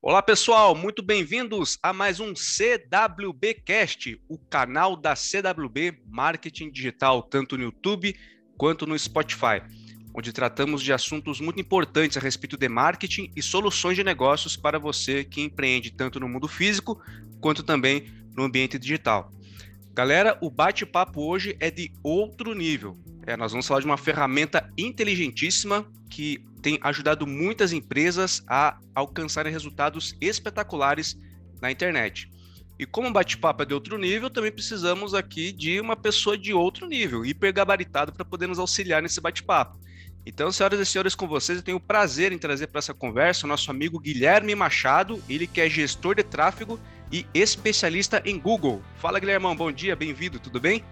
Olá pessoal, muito bem-vindos a mais um CWBcast, o canal da CWB Marketing Digital, tanto no YouTube quanto no Spotify, onde tratamos de assuntos muito importantes a respeito de marketing e soluções de negócios para você que empreende tanto no mundo físico quanto também no ambiente digital. Galera, o bate-papo hoje é de outro nível. É, nós vamos falar de uma ferramenta inteligentíssima que tem ajudado muitas empresas a alcançarem resultados espetaculares na internet. E como o bate-papo é de outro nível, também precisamos aqui de uma pessoa de outro nível, hipergabaritado, para poder nos auxiliar nesse bate-papo. Então, senhoras e senhores, com vocês, eu tenho o prazer em trazer para essa conversa o nosso amigo Guilherme Machado, ele que é gestor de tráfego e especialista em Google. Fala, Guilhermão, bom dia, bem-vindo, tudo bem?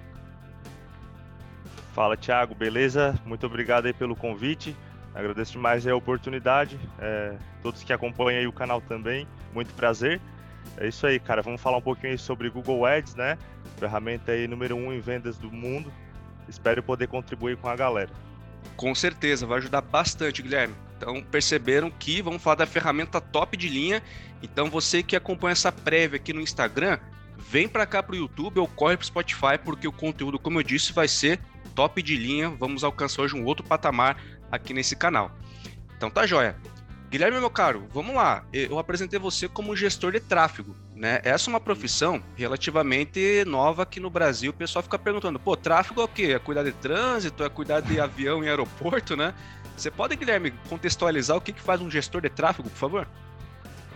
Fala, Thiago, beleza? Muito obrigado aí pelo convite. Agradeço demais a oportunidade. É, todos que acompanham aí o canal também, muito prazer. É isso aí, cara. Vamos falar um pouquinho sobre Google Ads, né? Ferramenta aí número um em vendas do mundo. Espero poder contribuir com a galera. Com certeza, vai ajudar bastante, Guilherme. Então, perceberam que vamos falar da ferramenta top de linha. Então, você que acompanha essa prévia aqui no Instagram, vem para cá para o YouTube ou corre para o Spotify, porque o conteúdo, como eu disse, vai ser top de linha. Vamos alcançar hoje um outro patamar aqui nesse canal. Então tá joia. Guilherme, meu caro, vamos lá. Eu apresentei você como gestor de tráfego, né? Essa é uma profissão relativamente nova aqui no Brasil. O pessoal fica perguntando, pô, tráfego é o quê? É cuidar de trânsito? É cuidar de avião em aeroporto, né? Você pode, Guilherme, contextualizar o que, que faz um gestor de tráfego, por favor?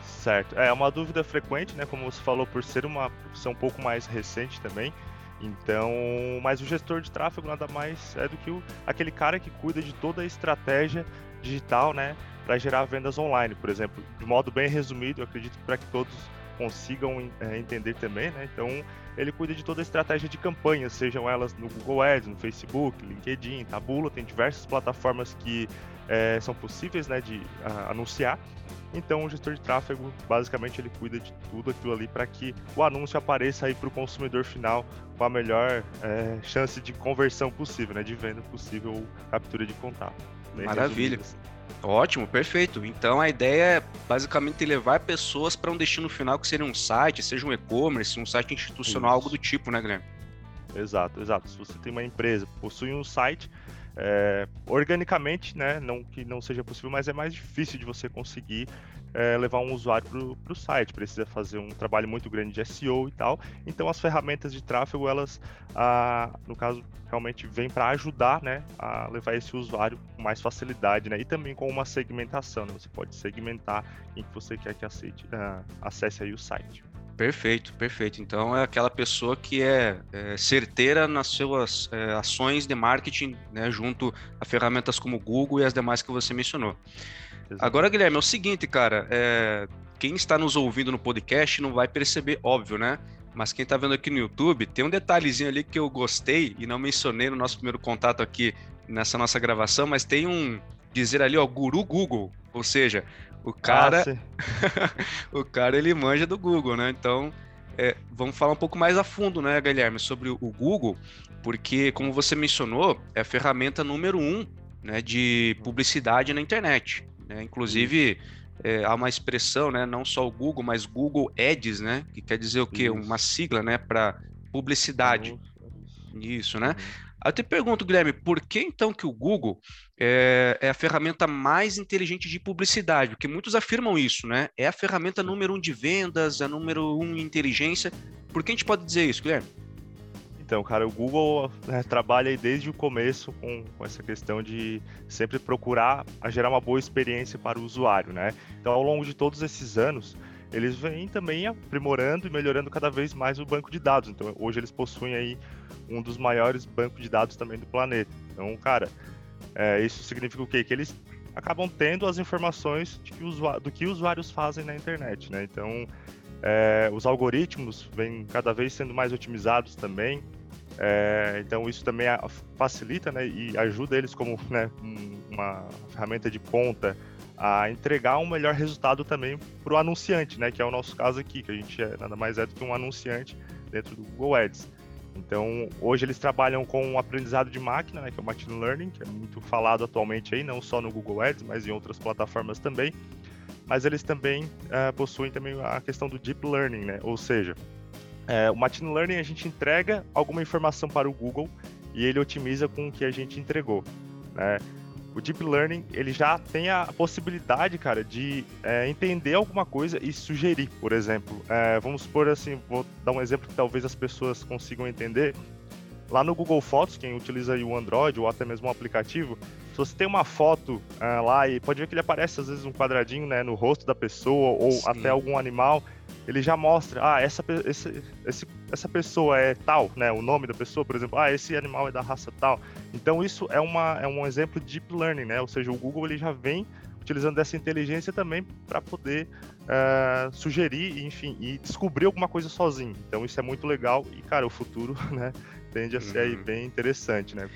Certo. É uma dúvida frequente, né? Como você falou, por ser uma profissão um pouco mais recente também. Então, mas o gestor de tráfego nada mais é do que o, aquele cara que cuida de toda a estratégia digital, né, para gerar vendas online, por exemplo. De modo bem resumido, eu acredito para que todos consigam é, entender também, né? Então, ele cuida de toda a estratégia de campanhas, sejam elas no Google Ads, no Facebook, LinkedIn, Tabula, tem diversas plataformas que é, são possíveis, né, de a, anunciar. Então, o gestor de tráfego, basicamente, ele cuida de tudo aquilo ali para que o anúncio apareça aí para o consumidor final com a melhor é, chance de conversão possível, né, de venda possível ou captura de contato. Maravilha. Assim. Ótimo, perfeito. Então a ideia é basicamente levar pessoas para um destino final que seria um site, seja um e-commerce, um site institucional, Isso. algo do tipo, né, Guilherme? Exato, exato. Se você tem uma empresa, possui um site, é, organicamente, né, não que não seja possível, mas é mais difícil de você conseguir é, levar um usuário para o site, precisa fazer um trabalho muito grande de SEO e tal. Então as ferramentas de tráfego, elas, ah, no caso, realmente vêm para ajudar né, a levar esse usuário com mais facilidade, né? E também com uma segmentação, né? Você pode segmentar quem que você quer que aceite, ah, acesse aí o site. Perfeito, perfeito. Então é aquela pessoa que é, é certeira nas suas é, ações de marketing, né, junto a ferramentas como o Google e as demais que você mencionou. Exatamente. Agora, Guilherme, é o seguinte, cara, é, quem está nos ouvindo no podcast não vai perceber, óbvio, né? Mas quem está vendo aqui no YouTube, tem um detalhezinho ali que eu gostei e não mencionei no nosso primeiro contato aqui nessa nossa gravação, mas tem um dizer ali, ó, guru Google, ou seja, o cara, ah, o cara ele manja do Google, né? Então, é, vamos falar um pouco mais a fundo, né, Guilherme, sobre o Google, porque como você mencionou, é a ferramenta número um, né, de publicidade na internet. Né? Inclusive é, há uma expressão, né, não só o Google, mas Google Ads, né, que quer dizer o quê? Isso. Uma sigla, né, para publicidade. Isso, né? Uhum. Eu te pergunto, Guilherme, por que então que o Google é, é, a ferramenta mais inteligente de publicidade? Porque muitos afirmam isso, né? É a ferramenta número um de vendas, a número um em inteligência. Por que a gente pode dizer isso, Guilherme? Então, cara, o Google né, trabalha desde o começo com, com, essa questão de sempre procurar gerar uma boa experiência para o usuário, né? Então, ao longo de todos esses anos, eles vêm também aprimorando e melhorando cada vez mais o banco de dados. Então, hoje eles possuem aí um dos maiores bancos de dados também do planeta. Então, cara, é, isso significa o quê? Que eles acabam tendo as informações que do que usuários fazem na internet, né? Então, é, os algoritmos vêm cada vez sendo mais otimizados também. É, então, isso também facilita né, e ajuda eles como né, uma ferramenta de ponta a entregar um melhor resultado também para o anunciante, né? Que é o nosso caso aqui, que a gente é nada mais é do que um anunciante dentro do Google Ads. Então, hoje eles trabalham com o aprendizado de máquina, né, que é o Machine Learning, que é muito falado atualmente aí, não só no Google Ads, mas em outras plataformas também. mas eles também uh, possuem também a questão do deep learning, né? Ou seja, uh, o machine learning a gente entrega alguma informação para o Google e ele otimiza com o que a gente entregou, né? O deep learning ele já tem a possibilidade, cara, de é, entender alguma coisa e sugerir, por exemplo. É, vamos supor assim, vou dar um exemplo que talvez as pessoas consigam entender. Lá no Google Fotos, quem utiliza o Android ou até mesmo um aplicativo, se você tem uma foto uh, lá e pode ver que ele aparece às vezes um quadradinho né, no rosto da pessoa ou Sim. até algum animal, ele já mostra, ah, essa, esse, esse, essa pessoa é tal, né? O nome da pessoa, por exemplo, ah, esse animal é da raça tal. Então isso é, uma, é um exemplo de deep learning, né? Ou seja, o Google ele já vem utilizando essa inteligência também para poder uh, sugerir, enfim, e descobrir alguma coisa sozinho. Então isso é muito legal e, cara, o futuro, né, tende a ser uhum. aí bem interessante, né?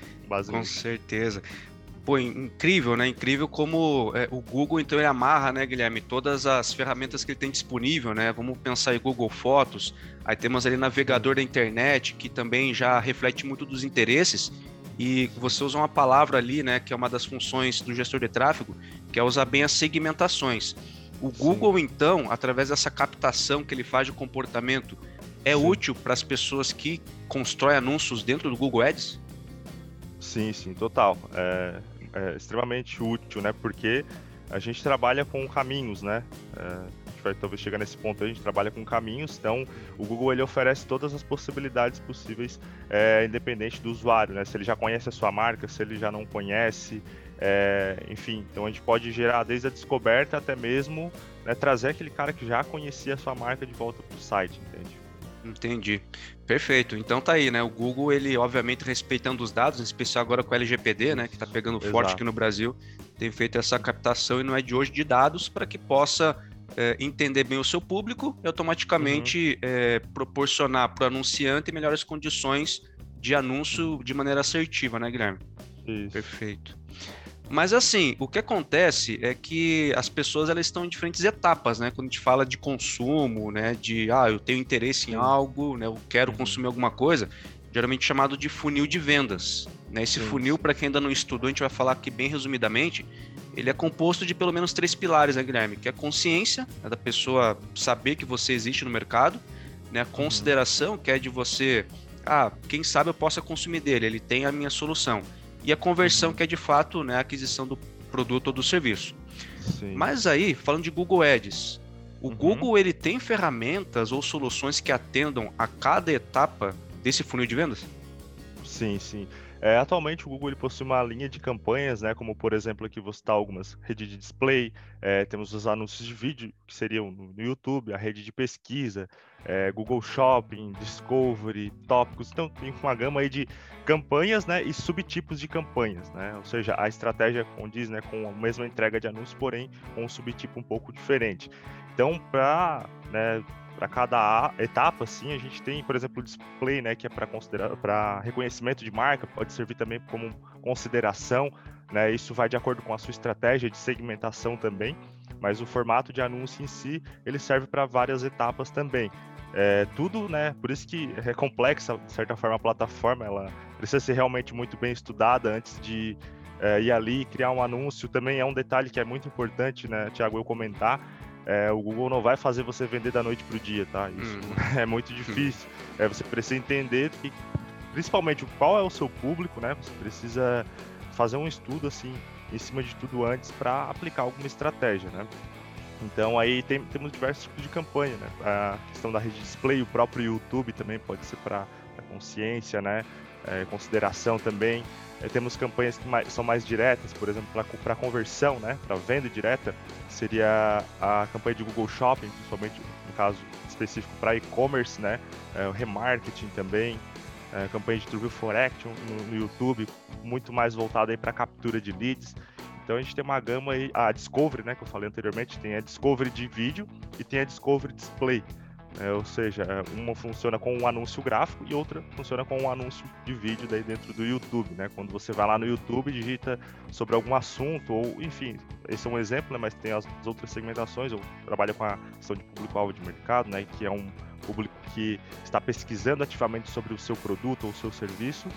Com certeza pô, incrível, né? Incrível como é, o Google, então, ele amarra, né, Guilherme, todas as ferramentas que ele tem disponível, né? Vamos pensar em Google Fotos, aí temos ali navegador da internet, que também já reflete muito dos interesses, e você usa uma palavra ali, né, que é uma das funções do gestor de tráfego, que é usar bem as segmentações. O Google, Sim. então, através dessa captação que ele faz de comportamento, é Sim. útil para as pessoas que constroem anúncios dentro do Google Ads? Sim, sim, total. É, é extremamente útil, né? Porque a gente trabalha com caminhos, né? É, a gente vai talvez chegar nesse ponto a gente trabalha com caminhos, então o Google ele oferece todas as possibilidades possíveis, é, independente do usuário, né? Se ele já conhece a sua marca, se ele já não conhece, é, enfim, então a gente pode gerar desde a descoberta até mesmo né, trazer aquele cara que já conhecia a sua marca de volta para o site, entende? Entendi. Perfeito. Então tá aí, né? O Google, ele obviamente respeitando os dados, em especial agora com o LGPD, né, que tá pegando Exato. forte aqui no Brasil, tem feito essa captação e não é de hoje de dados para que possa é, entender bem o seu público e automaticamente uhum. é, proporcionar para o anunciante melhores condições de anúncio de maneira assertiva, né, Guilherme? Isso. Perfeito. Mas assim, o que acontece é que as pessoas elas estão em diferentes etapas, né? Quando a gente fala de consumo, né? De ah, eu tenho interesse em algo, né? Eu quero uhum. consumir alguma coisa, geralmente chamado de funil de vendas. Né? Esse Sim. funil, para quem ainda não estudou, a gente vai falar aqui bem resumidamente, ele é composto de pelo menos três pilares, né, Guilherme? Que é a consciência, né, da pessoa saber que você existe no mercado, né? A uhum. consideração, que é de você, ah, quem sabe eu possa consumir dele, ele tem a minha solução e a conversão, uhum. que é de fato né, a aquisição do produto ou do serviço. Sim. Mas aí, falando de Google Ads, o uhum. Google ele tem ferramentas ou soluções que atendam a cada etapa desse funil de vendas? Sim, sim. É, atualmente o Google ele possui uma linha de campanhas, né, como por exemplo aqui vou citar algumas, rede de display, é, temos os anúncios de vídeo, que seriam no YouTube, a rede de pesquisa, é, Google Shopping, Discovery, tópicos, então tem uma gama aí de campanhas né, e subtipos de campanhas, né, ou seja, a estratégia condiz né, com a mesma entrega de anúncios, porém com um subtipo um pouco diferente. Então, para né, para cada etapa, assim, a gente tem, por exemplo, o display, né, que é para considerar para reconhecimento de marca, pode servir também como consideração, né? Isso vai de acordo com a sua estratégia de segmentação também, mas o formato de anúncio em si, ele serve para várias etapas também. É, tudo, né? Por isso que é complexa, de certa forma, a plataforma, ela precisa ser realmente muito bem estudada antes de é, ir ali e criar um anúncio. Também é um detalhe que é muito importante, né, Tiago, eu comentar, é, o Google não vai fazer você vender da noite para o dia, tá? Isso hum. é muito difícil. É, você precisa entender que, principalmente qual é o seu público, né? Você precisa fazer um estudo assim em cima de tudo antes para aplicar alguma estratégia, né? Então aí tem, temos diversos tipos de campanha, né? A questão da rede display, o próprio YouTube também pode ser para consciência, né? É, consideração também. É, temos campanhas que mais, são mais diretas, por exemplo, para conversão, né? Para venda direta seria a campanha de Google Shopping, principalmente no caso específico para e-commerce, né? É, remarketing também, é, campanha de True for Action no, no, YouTube, muito mais voltada para captura de leads. Então a gente tem uma gama aí, a Discovery, né, que eu falei anteriormente, tem a Discovery de vídeo e tem a Discovery Display. É, ou seja, uma funciona com um anúncio gráfico e outra funciona com um anúncio de vídeo daí dentro do YouTube, né? Quando você vai lá no YouTube, digita sobre algum assunto ou, enfim, esse é um exemplo, né? Mas tem as outras segmentações. Eu trabalho com a questão de público-alvo de mercado, né? Que é um público que está pesquisando ativamente sobre o seu produto ou o seu serviço.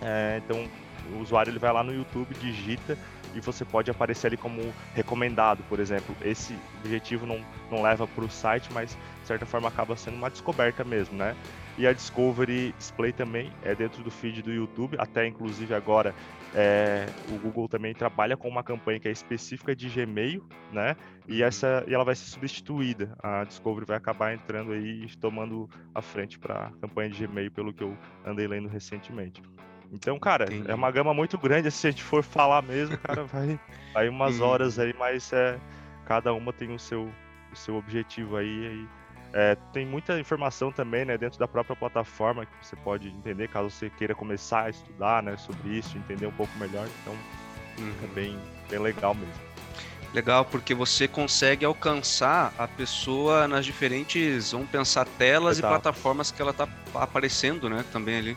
É, então, o usuário ele vai lá no YouTube, digita e você pode aparecer ali como recomendado, por exemplo. Esse objetivo não, não leva para o site, mas de certa forma acaba sendo uma descoberta mesmo, né? E a Discovery Display também é dentro do feed do YouTube, até inclusive agora é, o Google também trabalha com uma campanha que é específica de Gmail, né? E uhum. essa e ela vai ser substituída. A Discovery vai acabar entrando aí e tomando a frente para a campanha de Gmail, pelo que eu andei lendo recentemente. Então, cara, Entendi. é uma gama muito grande. Se a gente for falar mesmo, cara, vai, vai umas horas aí, mas é, cada uma tem o seu, o seu objetivo aí. aí é, tem muita informação também, né, dentro da própria plataforma que você pode entender, caso você queira começar a estudar, né, sobre isso, entender um pouco melhor. Então, uhum. é bem, bem legal mesmo. Legal, porque você consegue alcançar a pessoa nas diferentes, vamos pensar, telas Exato. e plataformas que ela está aparecendo, né, também ali.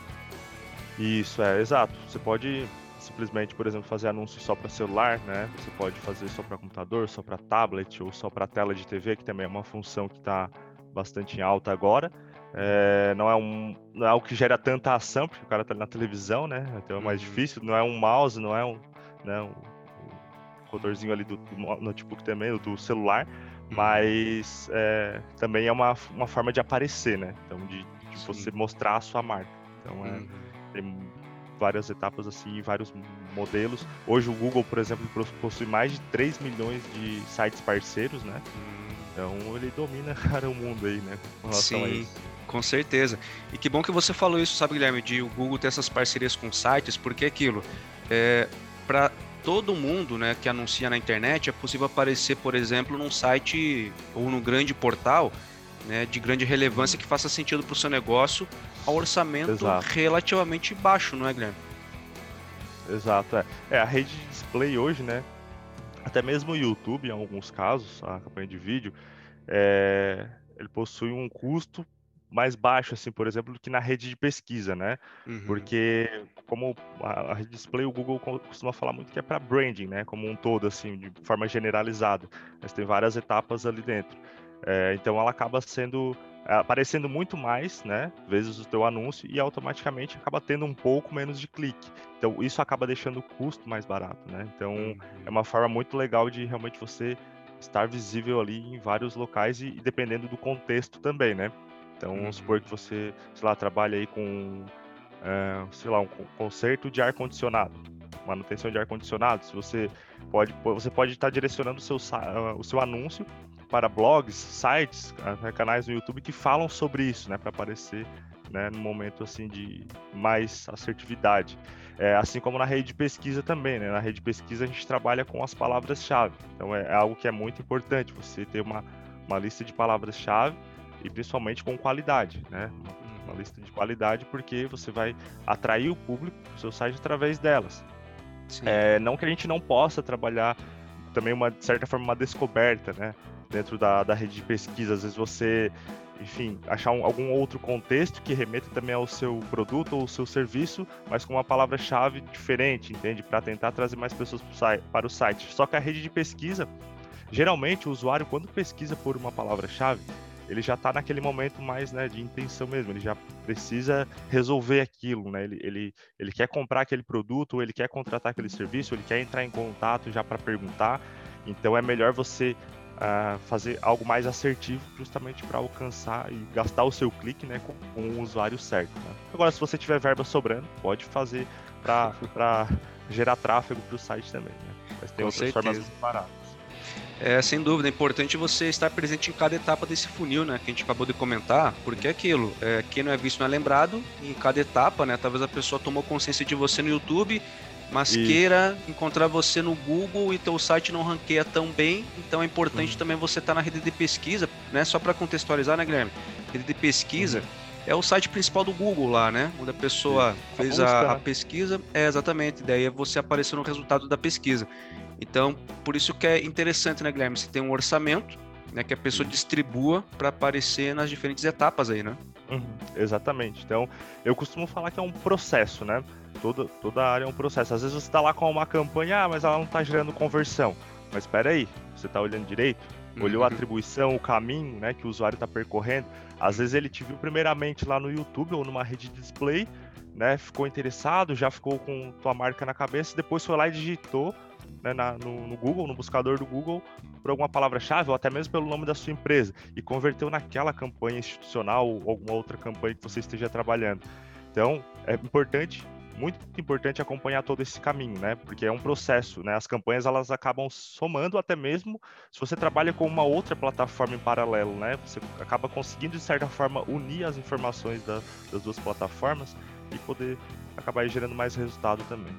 Isso, é, exato. Você pode simplesmente, por exemplo, fazer anúncio só para celular, né? Você pode fazer só para computador, só para tablet ou só para tela de TV, que também é uma função que está bastante alta agora. É, não, é um, não é algo que gera tanta ação, porque o cara está na televisão, né? Então é mais uhum. difícil. Não é um mouse, não é um, né, um, um rotorzinho ali do, do, notebook também, do celular, uhum. mas é, também é uma, uma forma de aparecer, né? Então, de, de você mostrar a sua marca. Então, é, uhum. Tem várias etapas assim, vários modelos. Hoje o Google, por exemplo, possui mais de 3 milhões de sites parceiros, né? Então ele domina, cara, o mundo aí, né? Com Sim, com certeza. E que bom que você falou isso, sabe, Guilherme, de o Google ter essas parcerias com sites, porque é aquilo, é, para todo mundo né, que anuncia na internet, é possível aparecer, por exemplo, num site ou num grande portal né, de grande relevância que faça sentido para o seu negócio ao orçamento Exato. relativamente baixo, não é, Guilherme? Exato, é. é. A rede de display hoje, né, até mesmo o YouTube, em alguns casos, a campanha de vídeo, é, ele possui um custo mais baixo, assim, por exemplo, do que na rede de pesquisa, né? Uhum. Porque como a, a rede display, o Google costuma falar muito que é para branding, né? Como um todo, assim, de forma generalizada. Mas tem várias etapas ali dentro. É, então ela acaba sendo aparecendo muito mais, né, vezes o teu anúncio e automaticamente acaba tendo um pouco menos de clique. Então isso acaba deixando o custo mais barato, né? Então uhum. é uma forma muito legal de realmente você estar visível ali em vários locais e, e dependendo do contexto também, né? Então uhum. vamos supor que você, sei lá, trabalha aí com, uh, sei lá, um conserto de ar condicionado, manutenção de ar condicionado. Se você pode, você pode estar direcionando o seu, uh, o seu anúncio para blogs, sites, né, canais no YouTube que falam sobre isso, né, para aparecer né, no momento assim de mais assertividade. É, assim como na rede de pesquisa também, né? Na rede de pesquisa a gente trabalha com as palavras-chave. Então é, é algo que é muito importante você ter uma, uma lista de palavras-chave e principalmente com qualidade, né? Uma, uma, lista de qualidade porque você vai atrair o público para o seu site através delas. É, não que a gente não possa trabalhar também uma de certa forma uma descoberta, né? Dentro da, da rede de pesquisa. Às vezes você, enfim, achar um, algum outro contexto que remeta também ao seu produto ou ao seu serviço, mas com uma palavra-chave diferente, entende? Para tentar trazer mais pessoas para o site. Só que a rede de pesquisa, geralmente o usuário, quando pesquisa por uma palavra-chave, ele já está naquele momento mais né, de intenção mesmo, ele já precisa resolver aquilo, né? Ele, ele, ele quer comprar aquele produto, ele quer contratar aquele serviço, ele quer entrar em contato já para perguntar. Então é melhor você uh, fazer algo mais assertivo justamente para alcançar e gastar o seu clique né, com, com o usuário certo. Né? Agora, se você tiver verba sobrando, pode fazer para gerar tráfego para o site também. Né? Mas tem com outras certeza. formas baratas. É, sem dúvida, é importante você estar presente em cada etapa desse funil, né? Que a gente acabou de comentar, porque é aquilo, é, quem não é visto não é lembrado, em cada etapa, né? Talvez a pessoa tomou consciência de você no YouTube, mas e... queira encontrar você no Google e teu site não ranqueia tão bem, então é importante uhum. também você estar tá na rede de pesquisa, né? Só para contextualizar, né, Guilherme? Rede de pesquisa uhum. é o site principal do Google lá, né? Onde a pessoa Sim. fez a, a, pesquisa, é exatamente, daí é você aparecer no resultado da pesquisa. Então, por isso que é interessante, né, Guilherme? Você tem um orçamento, né, que a pessoa distribua para aparecer nas diferentes etapas aí, né? Uhum, exatamente. Então, eu costumo falar que é um processo, né? Toda, toda área é um processo. Às vezes você está lá com uma campanha, ah, mas ela não está gerando conversão. Mas espera aí, você está olhando direito? Olhou uhum. a atribuição, o caminho né, que o usuário está percorrendo. Às vezes ele te viu primeiramente lá no YouTube ou numa rede de display, né? Ficou interessado, já ficou com tua marca na cabeça, depois foi lá e digitou né, na, no, no, Google, no buscador do Google, por alguma palavra-chave ou até mesmo pelo nome da sua empresa e converteu naquela campanha institucional ou alguma outra campanha que você esteja trabalhando. Então, é importante muito importante acompanhar todo esse caminho, né? Porque é um processo, né? As campanhas elas acabam somando até mesmo se você trabalha com uma outra plataforma em paralelo, né? Você acaba conseguindo de certa forma unir as informações da, das duas plataformas e poder acabar gerando mais resultado também.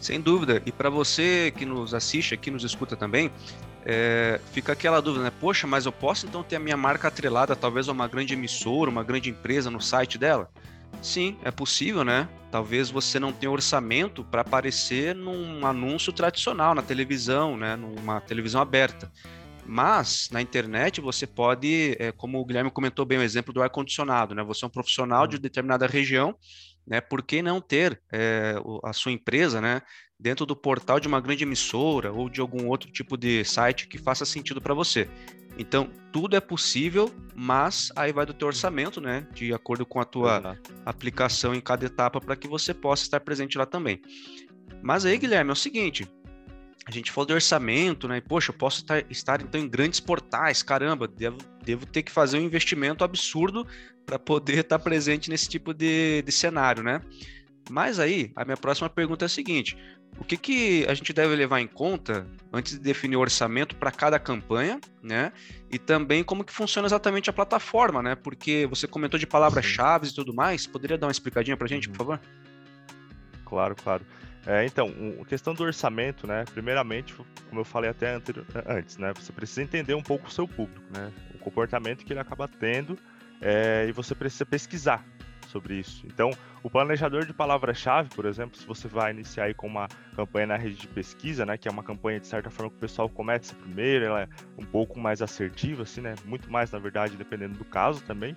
Sem dúvida. E para você que nos assiste aqui, nos escuta também, é, fica aquela dúvida, né? Poxa, mas eu posso então ter a minha marca atrelada talvez a uma grande emissora, uma grande empresa no site dela? Sim, é possível, né? Talvez você não tenha orçamento para aparecer num anúncio tradicional na televisão, né? Numa televisão aberta. Mas na internet você pode, é, como o Guilherme comentou bem, o exemplo do ar-condicionado, né? Você é um profissional de determinada região, né? Por que não ter é, a sua empresa, né? Dentro do portal de uma grande emissora ou de algum outro tipo de site que faça sentido para você. Então, tudo é possível, mas aí vai do teu orçamento, né? De acordo com a tua Exato. aplicação em cada etapa para que você possa estar presente lá também. Mas aí, Guilherme, é o seguinte: a gente falou de orçamento, né? E, poxa, eu posso estar, estar então em grandes portais, caramba, devo, devo ter que fazer um investimento absurdo para poder estar presente nesse tipo de, de cenário, né? Mas aí, a minha próxima pergunta é a seguinte: o que, que a gente deve levar em conta antes de definir o orçamento para cada campanha, né? E também como que funciona exatamente a plataforma, né? Porque você comentou de palavras-chave e tudo mais. Poderia dar uma explicadinha para a gente, por favor? Claro, claro. É, então, a questão do orçamento, né? Primeiramente, como eu falei até antes, né? Você precisa entender um pouco o seu público, né? O comportamento que ele acaba tendo é, e você precisa pesquisar sobre isso. Então, o planejador de palavra-chave, por exemplo, se você vai iniciar aí com uma campanha na rede de pesquisa, né, que é uma campanha de certa forma que o pessoal começa primeiro, ela é um pouco mais assertiva, assim, né, muito mais na verdade, dependendo do caso também.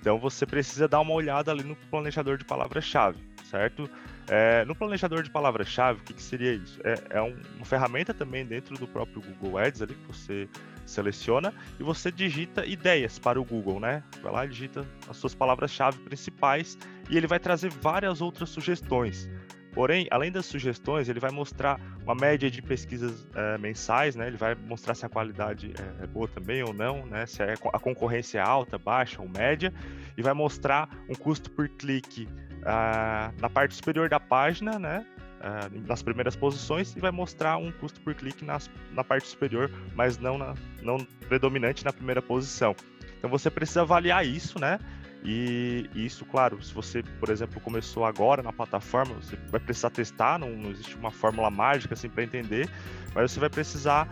Então, você precisa dar uma olhada ali no planejador de palavra-chave, certo? É, no planejador de palavra-chave, o que, que, seria isso? É, é um, uma ferramenta também dentro do próprio Google Ads ali que você seleciona e você digita ideias para o Google, né? Vai lá e digita as suas palavras-chave principais e ele vai trazer várias outras sugestões. Porém, além das sugestões, ele vai mostrar uma média de pesquisas é, mensais, né? Ele vai mostrar se a qualidade é, é, boa também ou não, né? Se a concorrência é alta, baixa ou média, e vai mostrar um custo por clique ah, na parte superior da página, né? Uh, nas primeiras posições e vai mostrar um custo por clique nas, na parte superior, mas não, na, não predominante na primeira posição. Então você precisa avaliar isso, né? E isso, claro, se você, por exemplo, começou agora na plataforma, você vai precisar testar, não, não existe uma fórmula mágica assim para entender, mas você vai precisar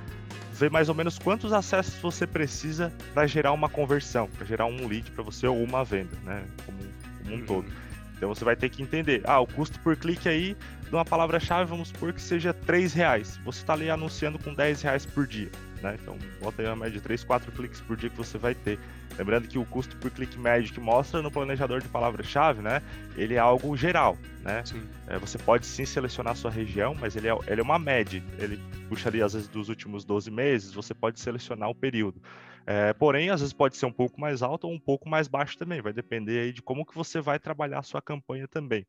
ver mais ou menos quantos acessos você precisa para gerar uma conversão, para gerar um lead para você ou uma venda, né? Como, como um uhum. todo. Então você vai ter que entender, ah, o custo por clique aí de uma palavra-chave, vamos supor que seja 3 reais. Você está ali anunciando com 10 reais por dia. Né? Então, bota aí uma média de 3, 4 cliques por dia que você vai ter. Lembrando que o custo por clique médio que mostra no planejador de palavra-chave, né? Ele é algo geral, né? É, você pode sim selecionar a sua região, mas ele é, ele é uma média. Ele puxa ali, às vezes, dos últimos 12 meses, você pode selecionar o período. É, porém, às vezes pode ser um pouco mais alto ou um pouco mais baixo também. Vai depender aí de como que você vai trabalhar a sua campanha também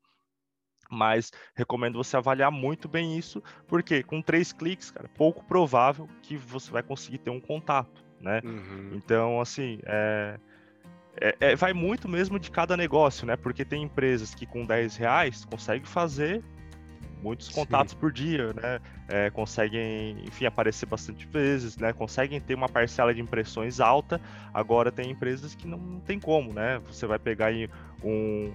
mas recomendo você avaliar muito bem isso, porque com três cliques, cara, pouco provável que você vai conseguir ter um contato, né? Uhum. Então, assim, é, é, é, vai muito mesmo de cada negócio, né? Porque tem empresas que com 10 reais conseguem fazer muitos contatos Sim. por dia, né? É, conseguem, enfim, aparecer bastante vezes, né? Conseguem ter uma parcela de impressões alta. Agora tem empresas que não tem como, né? Você vai pegar aí um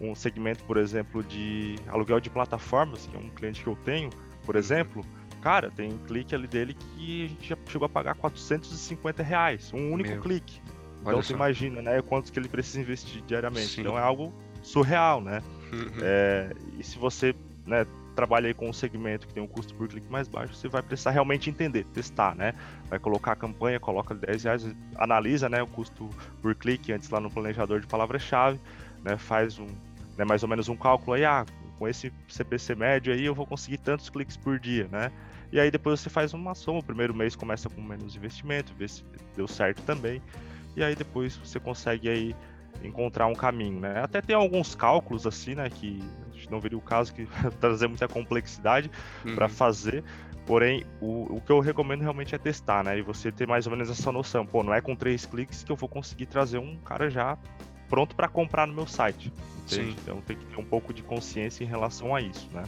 um segmento, por exemplo, de aluguel de plataformas, que é um cliente que eu tenho, por exemplo, cara, tem um clique ali dele que a gente já chegou a pagar 450 reais, um único Meu. clique. Então você imagina, né, quanto que ele precisa investir diariamente. Sim. Então é algo surreal, né? Uhum. É, e se você né, trabalha aí com um segmento que tem um custo por clique mais baixo, você vai precisar realmente entender, testar, né? Vai colocar a campanha, coloca 10 reais, analisa né, o custo por clique antes lá no planejador de palavra-chave, né, faz um, né, mais ou menos um cálculo aí, ah, com esse CPC médio aí eu vou conseguir tantos cliques por dia, né? E aí depois você faz uma soma, o primeiro mês começa com menos investimento, vê se deu certo também. E aí depois você consegue aí encontrar um caminho, né? Até tem alguns cálculos assim, né, que a gente não veria o caso que trazer muita complexidade uhum. para fazer, Porém, o, o que eu recomendo realmente é testar, né? E você ter mais ou menos essa noção. Pô, não é com três cliques que eu vou conseguir trazer um cara já pronto para comprar no meu site. Entende? Sim. Então tem que ter um pouco de consciência em relação a isso, né?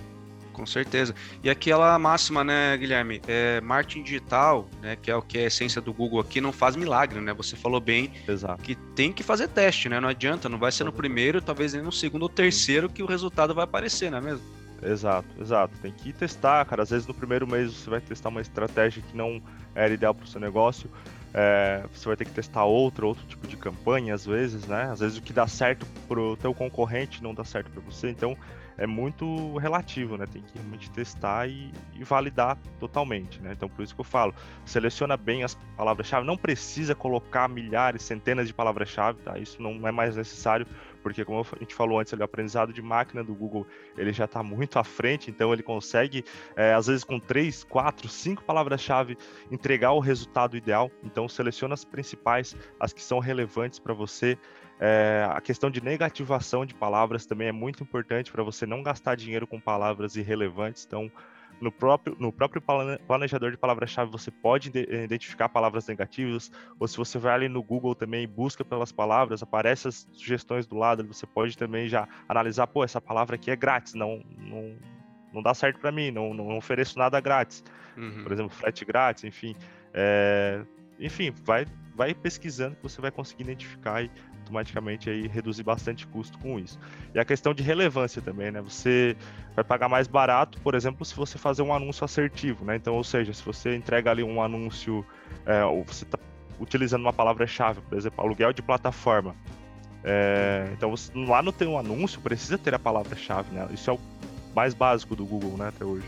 Com certeza. E aquela máxima, né, Guilherme? É, marketing digital, né, que é o que é a essência do Google aqui, não faz milagre, né? Você falou bem Exato. que tem que fazer teste, né? Não adianta, não vai ser no primeiro, talvez nem no segundo ou terceiro que o resultado vai aparecer, não é mesmo? Exato, exato. Tem que testar, cara. Às vezes no primeiro mês você vai testar uma estratégia que não era ideal para o seu negócio. É, você vai ter que testar outro, outro tipo de campanha, às vezes, né? Às vezes o que dá certo pro teu concorrente não dá certo para você. Então é muito relativo, né? Tem que realmente testar e, e, validar totalmente, né? Então por isso que eu falo, seleciona bem as palavras-chave. Não precisa colocar milhares, centenas de palavras-chave, tá? Isso não é mais necessário porque como a gente falou antes, o aprendizado de máquina do Google ele já está muito à frente, então ele consegue, é, às vezes com três, quatro, cinco palavras-chave, entregar o resultado ideal. Então seleciona as principais, as que são relevantes para você. É, a questão de negativação de palavras também é muito importante para você não gastar dinheiro com palavras irrelevantes. Então, no próprio, no próprio planejador de palavra-chave você pode identificar palavras negativas, ou se você vai ali no Google também e busca pelas palavras, aparecem as sugestões do lado, você pode também já analisar, pô, essa palavra aqui é grátis, não, não, não dá certo para mim, não, não ofereço nada grátis. Uhum. Por exemplo, frete grátis, enfim. É, enfim, vai, vai pesquisando que você vai conseguir identificar e automaticamente aí reduzir bastante custo com isso. E a questão de relevância também, né? Você vai pagar mais barato, por exemplo, se você fazer um anúncio assertivo, né? Então, ou seja, se você entrega ali um anúncio, é, ou você está utilizando uma palavra-chave, por exemplo, aluguel de plataforma. É, então, você, lá no teu anúncio precisa ter a palavra-chave, né? Isso é o mais básico do Google, né, até hoje.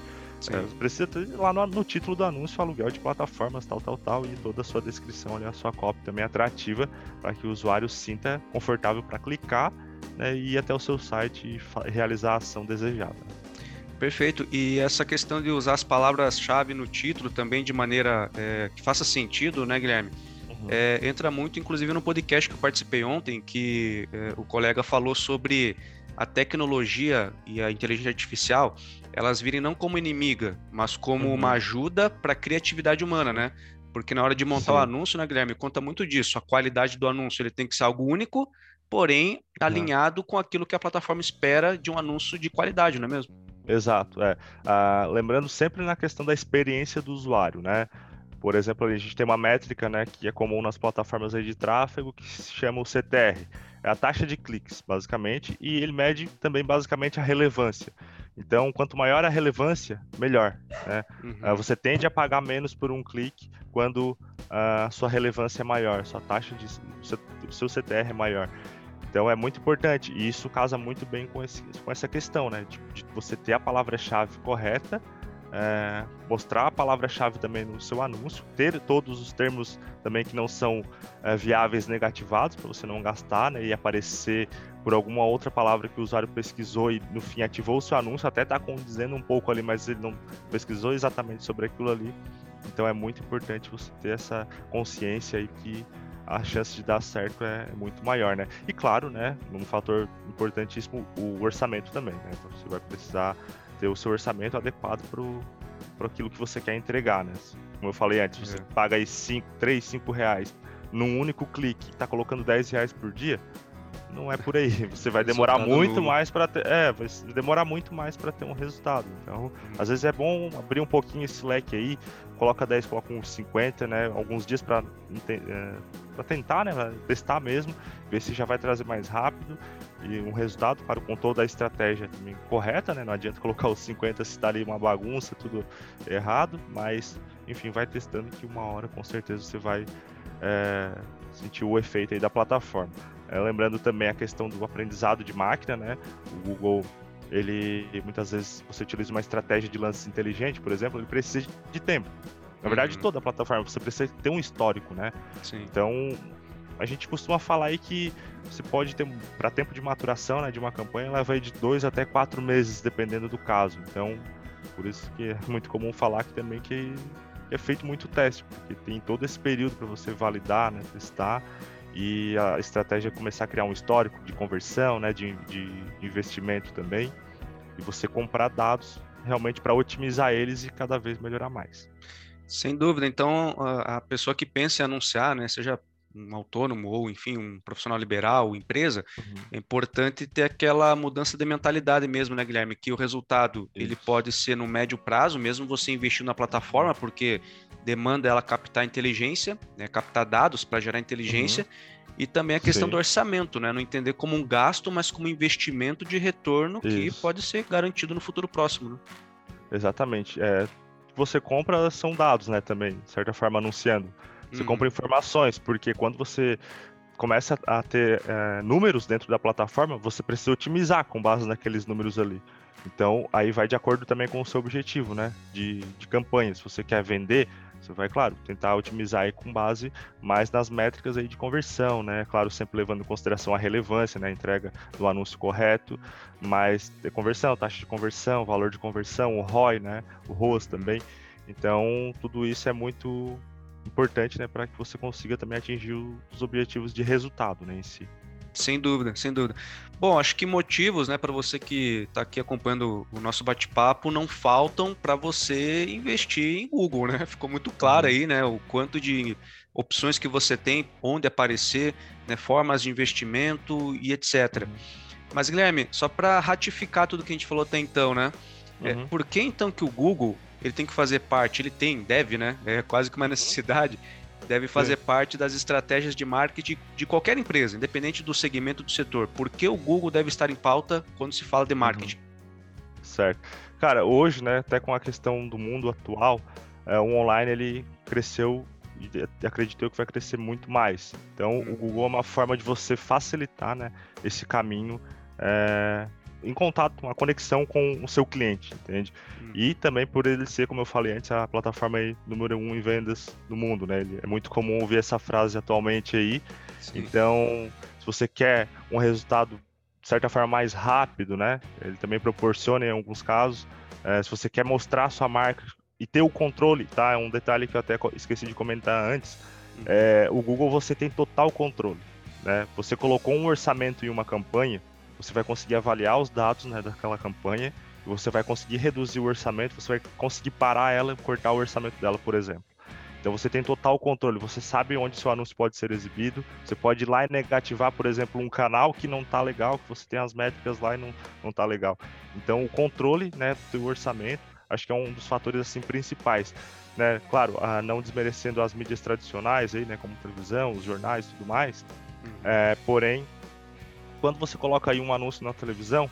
É, precisa ter lá no, no, título do anúncio aluguel de plataformas, tal, tal, tal, e toda a sua descrição ali, a sua cópia também atrativa, para que o usuário sinta confortável para clicar né, e ir até o seu site e realizar a ação desejada. Perfeito. E essa questão de usar as palavras-chave no título também de maneira é, que faça sentido, né, Guilherme? Uhum. É, entra muito, inclusive, no podcast que eu participei ontem, que é, o colega falou sobre a tecnologia e a inteligência artificial elas virem não como inimiga, mas como uhum. uma ajuda para a criatividade humana, né? Porque na hora de montar o anúncio, né, Guilherme, conta muito disso. A qualidade do anúncio ele tem que ser algo único, porém uhum. alinhado com aquilo que a plataforma espera de um anúncio de qualidade, não é mesmo? Exato, é. Ah, lembrando sempre na questão da experiência do usuário, né? Por exemplo, a gente tem uma métrica, né, que é comum nas plataformas de tráfego, que se chama o CTR. É a taxa de cliques, basicamente, e ele mede também basicamente a relevância. Então, quanto maior a relevância, melhor. Né? Uhum. Uh, você tende a pagar menos por um clique quando a uh, sua relevância é maior, sua taxa de seu CTR é maior. Então é muito importante e isso casa muito bem com, esse, com essa questão, né? De, de você ter a palavra-chave correta é, mostrar a palavra-chave também no seu anúncio, ter todos os termos também que não são é, viáveis negativados para você não gastar né, e aparecer por alguma outra palavra que o usuário pesquisou e no fim ativou o seu anúncio, até está condizendo um pouco ali, mas ele não pesquisou exatamente sobre aquilo ali. Então é muito importante você ter essa consciência aí que a chance de dar certo é muito maior, né? E claro, né, um fator importantíssimo, o orçamento também, né? Então você vai precisar ter o seu orçamento adequado para aquilo que você quer entregar, né? Como eu falei antes, você é. paga aí 5, 3, 5 reais num único clique e está colocando 10 reais por dia, não é por aí. Você vai demorar muito mais para ter, é, vai demorar muito mais para ter um resultado. Então, hum. às vezes é bom abrir um pouquinho esse leque aí, coloca 10, coloca uns 50, né, alguns dias para é, para tentar, né, testar mesmo, ver se já vai trazer mais rápido e um resultado para com toda a estratégia também correta, né? Não adianta colocar os 50 se está ali uma bagunça, tudo errado, mas enfim, vai testando que uma hora com certeza você vai é, sentir o efeito aí da plataforma. É, lembrando também a questão do aprendizado de máquina, né? O Google, ele muitas vezes você utiliza uma estratégia de lance inteligente, por exemplo, ele precisa de tempo. Na verdade, uhum. toda a plataforma você precisa ter um histórico, né? Sim. Então, a gente costuma falar aí que você pode ter, para tempo de maturação né, de uma campanha, leva aí de dois até quatro meses, dependendo do caso. Então, por isso que é muito comum falar que também que é feito muito teste, porque tem todo esse período para você validar, né, testar e a estratégia é começar a criar um histórico de conversão, né, de, de investimento também, e você comprar dados realmente para otimizar eles e cada vez melhorar mais. Sem dúvida. Então, a pessoa que pensa em anunciar, né, seja um autônomo ou, enfim, um profissional liberal, empresa, uhum. é importante ter aquela mudança de mentalidade mesmo, né, Guilherme? Que o resultado Isso. ele pode ser no médio prazo, mesmo você investir na plataforma, porque demanda ela captar inteligência, né, captar dados para gerar inteligência. Uhum. E também a questão Sim. do orçamento, né? Não entender como um gasto, mas como investimento de retorno Isso. que pode ser garantido no futuro próximo. Né? Exatamente. É, você compra são dados, né? Também, de certa forma, anunciando. Você uhum. compra informações, porque quando você começa a ter é, números dentro da plataforma, você precisa otimizar com base naqueles números ali. Então, aí vai de acordo também com o seu objetivo, né? De, de campanha. Se você quer vender, você vai, claro, tentar otimizar aí com base mais nas métricas aí de conversão, né? Claro, sempre levando em consideração a relevância, né? A entrega do anúncio correto, mas conversão, taxa de conversão, valor de conversão, o ROI, né? O ROS também. Então, tudo isso é muito importante, né, para que você consiga também atingir os objetivos de resultado, né, em si. Sem dúvida, sem dúvida. Bom, acho que motivos, né, para você que está aqui acompanhando o nosso bate-papo não faltam para você investir em Google, né? Ficou muito claro uhum. aí, né, o quanto de opções que você tem, onde aparecer, né, formas de investimento e etc. Uhum. Mas Guilherme, só para ratificar tudo que a gente falou até então, né? É, uhum. É, por que então que o Google ele tem que fazer parte, ele tem, deve, né? É quase que uma necessidade, deve fazer é. parte das estratégias de marketing de qualquer empresa, independente do segmento do setor. Por que o Google deve estar em pauta quando se fala de uhum. marketing? Uhum. Certo. Cara, hoje, né, até com a questão do mundo atual, é, o online ele cresceu e acredito que vai crescer muito mais. Então, o Google é uma forma de você facilitar, né, esse caminho é, em contato, uma conexão com o seu cliente, entende? Hum. E também por ele ser, como eu falei antes, a plataforma aí, número um em vendas no mundo, né? é muito comum ouvir essa frase atualmente aí. Sim. Então, se você quer um resultado de certa forma mais rápido, né? Ele também proporciona em alguns casos. É, se você quer mostrar a sua marca e ter o controle, tá? É um detalhe que eu até esqueci de comentar antes. Uhum. É, o Google você tem total controle, né? Você colocou um orçamento em uma campanha, você vai conseguir avaliar os dados né, daquela campanha, você vai conseguir reduzir o orçamento, você vai conseguir parar ela e cortar o orçamento dela, por exemplo. Então você tem total controle, você sabe onde seu anúncio pode ser exibido, você pode ir lá e negativar, por exemplo, um canal que não está legal, que você tem as métricas lá e não, não tá legal. Então o controle né, do orçamento, acho que é um dos fatores assim principais. Né? Claro, ah, não desmerecendo as mídias tradicionais aí, né, como televisão, os jornais e tudo mais, uhum. é, porém quando você coloca aí um anúncio na televisão,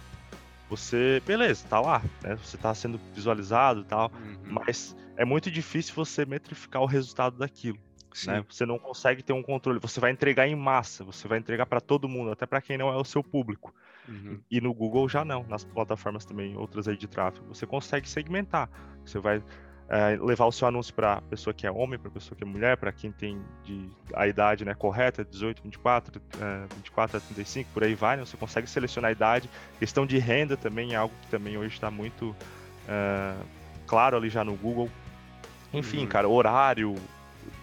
você, beleza, tá lá, né? Você tá sendo visualizado e tal, uhum. mas é muito difícil você metrificar o resultado daquilo. Né? Você não consegue ter um controle. Você vai entregar em massa, você vai entregar para todo mundo, até para quem não é o seu público. Uhum. E no Google já não, nas plataformas também, outras aí de tráfego. Você consegue segmentar. Você vai é, levar o seu anúncio para pessoa que é homem, para pessoa que é mulher, para quem tem de, a idade né, correta, 18, 24, é, 24 a 35, por aí vai, né, você consegue selecionar a idade. Questão de renda também é algo que também hoje está muito é, claro ali já no Google. Enfim, uhum. cara, horário,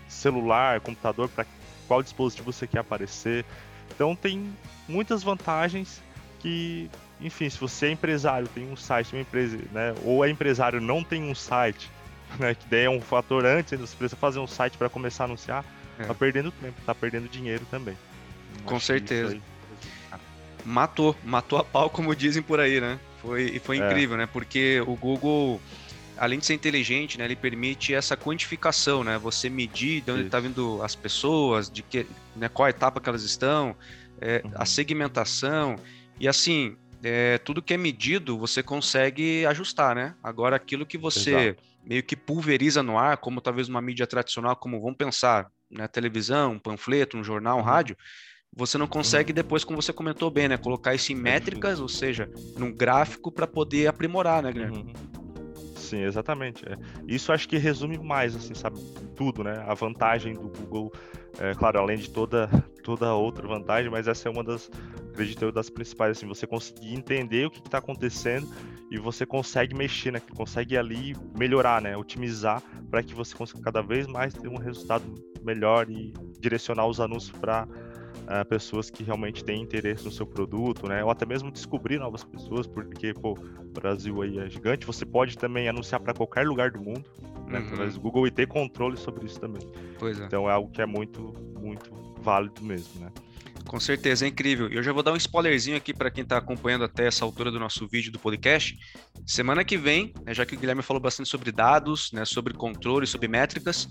celular, computador, para qual dispositivo você quer aparecer. Então tem muitas vantagens que, enfim, se você é empresário, tem um site, uma empresa, né, ou é empresário não tem um site, né? Que daí é um fator antes, você precisa fazer um site para começar a anunciar, é. tá perdendo tempo, tá perdendo dinheiro também. Com certeza. Matou, matou a pau, como dizem por aí, né? Foi, e foi é. incrível, né? Porque o Google, além de ser inteligente, né, ele permite essa quantificação, né? Você medir de onde está vindo as pessoas, de que, né, qual etapa que elas estão, é, uhum. a segmentação. E assim, é, tudo que é medido você consegue ajustar, né? Agora, aquilo que você Exato meio que pulveriza no ar, como talvez uma mídia tradicional, como vamos pensar na né, televisão, um panfleto, um jornal, um uhum. rádio, você não consegue uhum. depois, como você comentou bem, né, colocar isso em métricas, ou seja, num gráfico para poder aprimorar, né, Guilherme? Uhum. Sim, exatamente. É. Isso acho que resume mais, assim, sabe, tudo, né? A vantagem do Google, é, claro, além de toda toda outra vantagem, mas essa é uma das, acredito eu, das principais, assim, você conseguir entender o que está acontecendo e você consegue mexer, né? Consegue ali melhorar, né? Otimizar para que você consiga cada vez mais ter um resultado melhor e direcionar os anúncios para uh, pessoas que realmente têm interesse no seu produto, né? Ou até mesmo descobrir novas pessoas, porque, pô, o Brasil aí é gigante. Você pode também anunciar para qualquer lugar do mundo, né? Uhum. Através do Google e ter controle sobre isso também. Pois é. Então é algo que é muito, muito válido mesmo, né? Com certeza, é incrível. E eu já vou dar um spoilerzinho aqui para quem está acompanhando até essa altura do nosso vídeo do podcast. Semana que vem, né, já que o Guilherme falou bastante sobre dados, né, sobre controle, sobre métricas,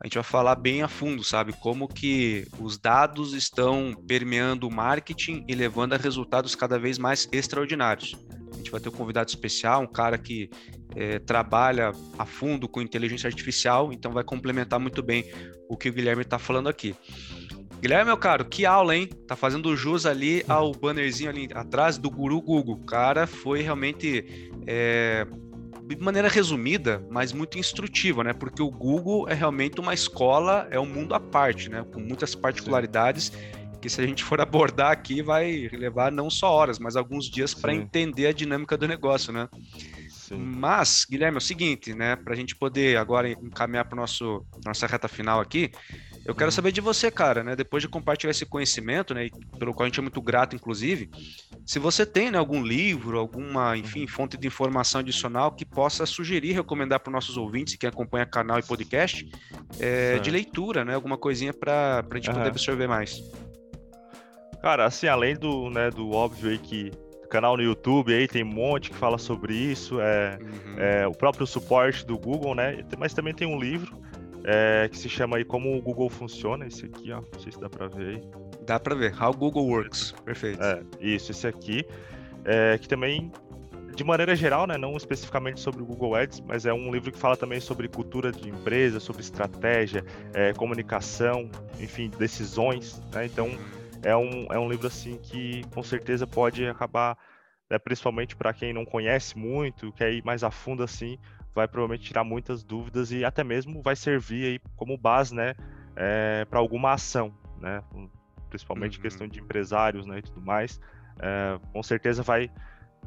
a gente vai falar bem a fundo, sabe? Como que os dados estão permeando o marketing e levando a resultados cada vez mais extraordinários. A gente vai ter um convidado especial, um cara que é, trabalha a fundo com inteligência artificial, então vai complementar muito bem o que o Guilherme está falando aqui. Guilherme, meu caro, que aula, hein? Tá fazendo jus ali ao bannerzinho ali atrás do Guru Google. O cara foi realmente, é, de maneira resumida, mas muito instrutiva, né? Porque o Google é realmente uma escola, é um mundo à parte, né? Com muitas particularidades que se a gente for abordar aqui vai levar não só horas, mas alguns dias para entender a dinâmica do negócio, né? Sim. Mas, Guilherme, é o seguinte, né? Para a gente poder agora encaminhar para nossa reta final aqui, eu quero saber de você, cara, né? Depois de compartilhar esse conhecimento, né? Pelo qual a gente é muito grato, inclusive, se você tem né, algum livro, alguma, enfim, fonte de informação adicional que possa sugerir, recomendar para os nossos ouvintes que acompanha canal e podcast, é, de leitura, né? Alguma coisinha para a gente uhum. poder absorver mais. Cara, assim, além do, né, do óbvio aí que canal no YouTube aí tem um monte que fala sobre isso, é, uhum. é o próprio suporte do Google, né? Mas também tem um livro é, que se chama aí Como o Google Funciona, esse aqui, ó, não sei se dá para ver aí. Dá para ver, How Google Works, perfeito. É, isso, esse aqui, é, que também, de maneira geral, né, não especificamente sobre o Google Ads, mas é um livro que fala também sobre cultura de empresa, sobre estratégia, é, comunicação, enfim, decisões, né, então é um, é um livro assim que com certeza pode acabar, né, principalmente para quem não conhece muito, quer ir mais a fundo assim, vai provavelmente tirar muitas dúvidas e até mesmo vai servir aí como base, né, é, para alguma ação, né, principalmente uhum. questão de empresários, né, e tudo mais, é, com certeza vai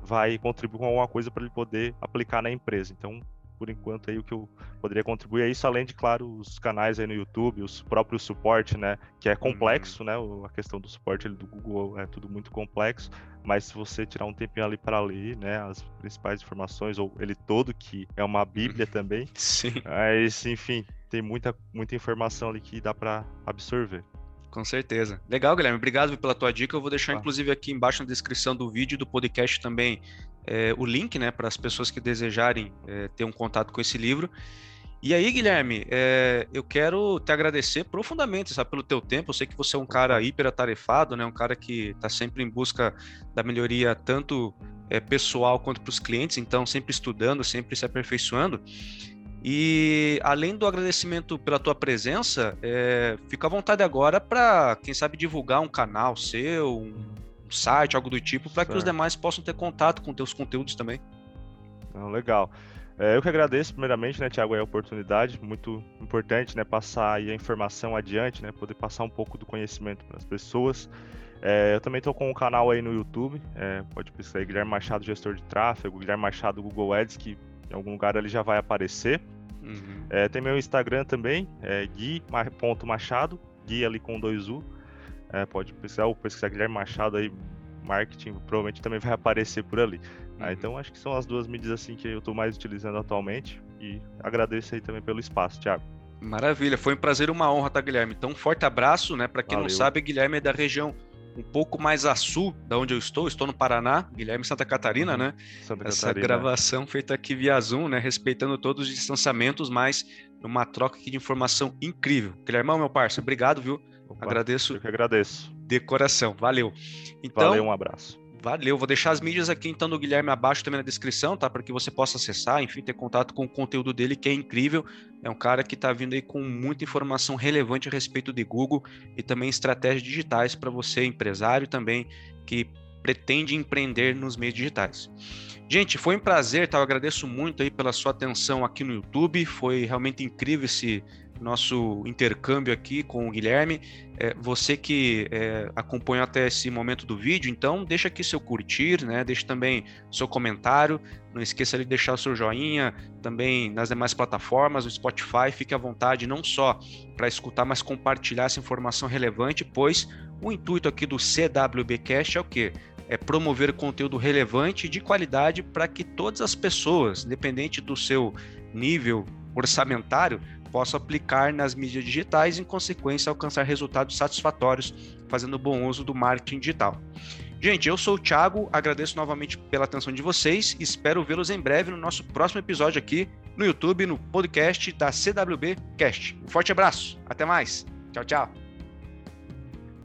vai contribuir com alguma coisa para ele poder aplicar na empresa. Então, por enquanto aí o que eu poderia contribuir é isso, além de, claro, os canais aí no YouTube, os próprios suporte, né, que é complexo, uhum. né, a questão do suporte do Google é tudo muito complexo, mas se você tirar um tempinho ali para ler, né, as principais informações, ou ele todo, que é uma bíblia também, Sim. mas, enfim, tem muita, muita informação ali que dá para absorver. Com certeza. Legal, Guilherme. Obrigado pela tua dica. Eu vou deixar, ah. inclusive, aqui embaixo na descrição do vídeo do podcast também é, o link, né, para as pessoas que desejarem é, ter um contato com esse livro. E aí, Guilherme, é, eu quero te agradecer profundamente, sabe, pelo teu tempo. Eu sei que você é um cara hiper atarefado, né, um cara que está sempre em busca da melhoria tanto pessoal quanto para os clientes, então sempre estudando, sempre se aperfeiçoando. E além do agradecimento pela tua presença, fica à vontade agora para, quem sabe, divulgar um canal seu, um, um site, algo do tipo, para que os demais possam ter contato com teus conteúdos também. Não, legal. É, eu que agradeço, primeiramente, né, Tiago, a oportunidade, muito importante, né, passar a informação adiante, né, poder passar um pouco do conhecimento para as pessoas. É, eu também estou com um canal aí no YouTube, é, pode pesquisar aí, Guilherme Machado, gestor de tráfego, Guilherme Machado, Google Ads, que em algum lugar ele já vai aparecer. Uhum. É, tem meu Instagram também, é gui.machado, gui ali com dois U. É, pode pesquisar ou pesquisar Guilherme Machado aí, marketing, provavelmente também vai aparecer por ali. Ah, uhum. Ah, então acho que são as duas mídias assim que eu estou mais utilizando atualmente e agradeço aí também pelo espaço, Thiago. Maravilha, foi um prazer, uma honra, tá, Guilherme? Então, um forte abraço, né? Para quem Valeu. não sabe, Guilherme é da região um pouco mais a sul da onde eu estou, estou no Paraná, Guilherme Santa Catarina, uhum. né? Santa Essa Catarina. gravação feita aqui via Zoom, né? Respeitando todos os distanciamentos, mas uma troca aqui de informação incrível. Guilhermão, meu parceiro, obrigado, viu? Opa, agradeço. Eu que agradeço. De coração, valeu. Então, valeu, um abraço. Valeu, vou deixar as mídias aqui então do Guilherme abaixo também na descrição, tá? Para que você possa acessar, enfim, ter contato com o conteúdo dele, que é incrível. É um cara que está vindo aí com muita informação relevante a respeito de Google e também estratégias digitais para você, empresário também, que pretende empreender nos meios digitais. Gente, foi um prazer, tá? Eu agradeço muito aí pela sua atenção aqui no YouTube. Foi realmente incrível esse nosso intercâmbio aqui com o Guilherme. É, você que é, acompanha até esse momento do vídeo, então deixa aqui seu curtir, né? Deixa também seu comentário. Não esqueça de deixar o seu joinha também nas demais plataformas, no Spotify. Fique à vontade, não só para escutar, mas compartilhar essa informação relevante, pois o intuito aqui do CWBcast é o quê? É promover conteúdo relevante e de qualidade para que todas as pessoas, independente do seu nível orçamentário, posso aplicar nas mídias digitais e, em consequência, alcançar resultados satisfatórios fazendo bom uso do marketing digital. Gente, eu sou o Thiago, agradeço novamente pela atenção de vocês e espero vê-los em breve no nosso próximo episódio aqui no YouTube, no podcast da CWB Cast. Um forte abraço, até mais, tchau, tchau.